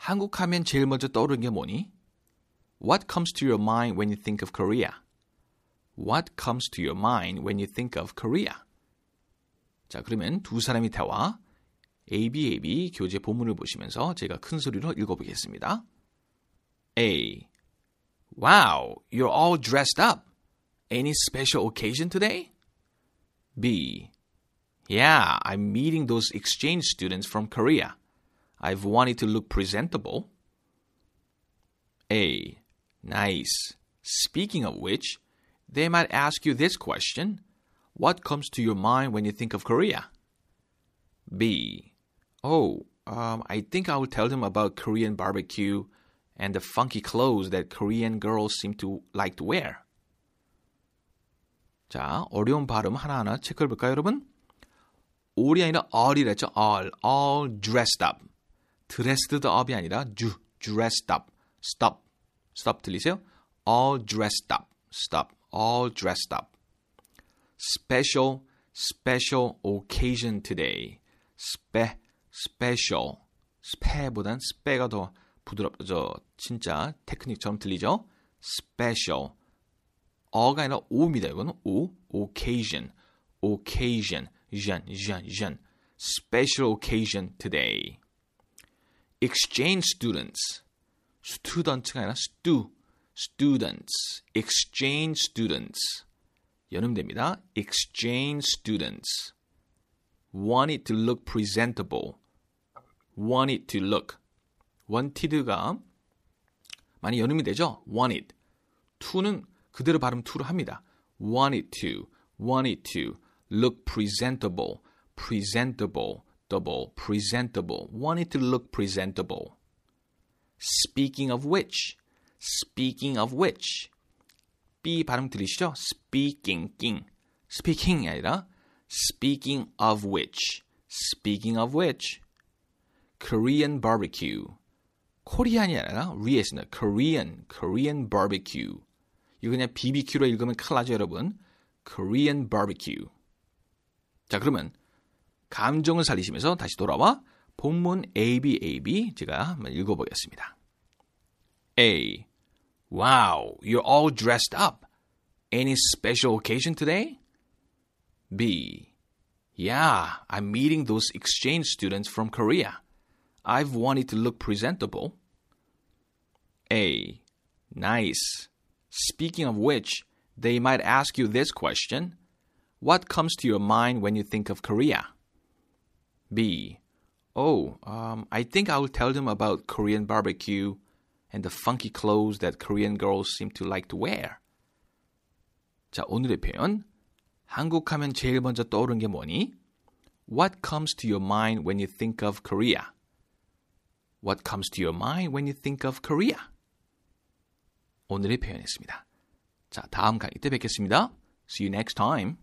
한국 하면 제일 먼저 떠오르는 게 뭐니? What comes to your mind when you think of Korea? What comes to your mind when you think of Korea? 자, 그러면 두 사람이 대화 ABAB 교재 본문을 보시면서 제가 큰 소리로 읽어보겠습니다. A. Wow, you're all dressed up. Any special occasion today? B. Yeah, I'm meeting those exchange students from Korea. I've wanted to look presentable. A. Nice. Speaking of which, they might ask you this question What comes to your mind when you think of Korea? B. Oh, um, I think I will tell them about Korean barbecue and the funky clothes that Korean girls seem to like to wear. 자, 어려운 발음 하나하나 체크해 볼까요, 여러분? all이 아니라 all이랬죠. all, all dressed up. Dressed up이 아니라 ju, dressed up. stop, stop 들리세요? all dressed up. stop, all dressed up. special, special occasion today. spe, special. 스페보단 스페가 더 부드럽죠. 진짜 테크닉처럼 들리죠? special. 어가 아니라 오입니다. 이거는 오, occasion, occasion, 전, 전, 전. special occasion today. exchange students. student가 아니라 stu, students, exchange students. 연음됩니다. exchange students. wanted to look presentable. wanted to look. wanted가 많이 연음이 되죠? wanted. to는 그대로 발음 to로 합니다. wanted to, wanted to look presentable, presentable, double, presentable, wanted to look presentable. Speaking of which, speaking of which, B 발음 들리시죠? Speaking, king, speaking이 아니라 speaking of which, speaking of which, Korean barbecue, 코리안이 아니라 위에 있습니다. Korean, Korean barbecue. 이거 그냥 BBQ로 읽으면 큰일 나죠, 여러분. Korean barbecue. 자, 그러면 감정을 살리시면서 다시 돌아와 본문 ABAB 제가 한번 읽어보겠습니다. A. Wow, you're all dressed up. Any special occasion today? B. Yeah, I'm meeting those exchange students from Korea. I've wanted to look presentable. A. Nice. Speaking of which, they might ask you this question What comes to your mind when you think of Korea? B. Oh, um, I think I will tell them about Korean barbecue and the funky clothes that Korean girls seem to like to wear. 자, 오늘의 표현. 한국 하면 제일 먼저 떠오르는 게 뭐니? What comes to your mind when you think of Korea? What comes to your mind when you think of Korea? 오늘의 표현이었습니다. 자, 다음 강의 때 뵙겠습니다. See you next time.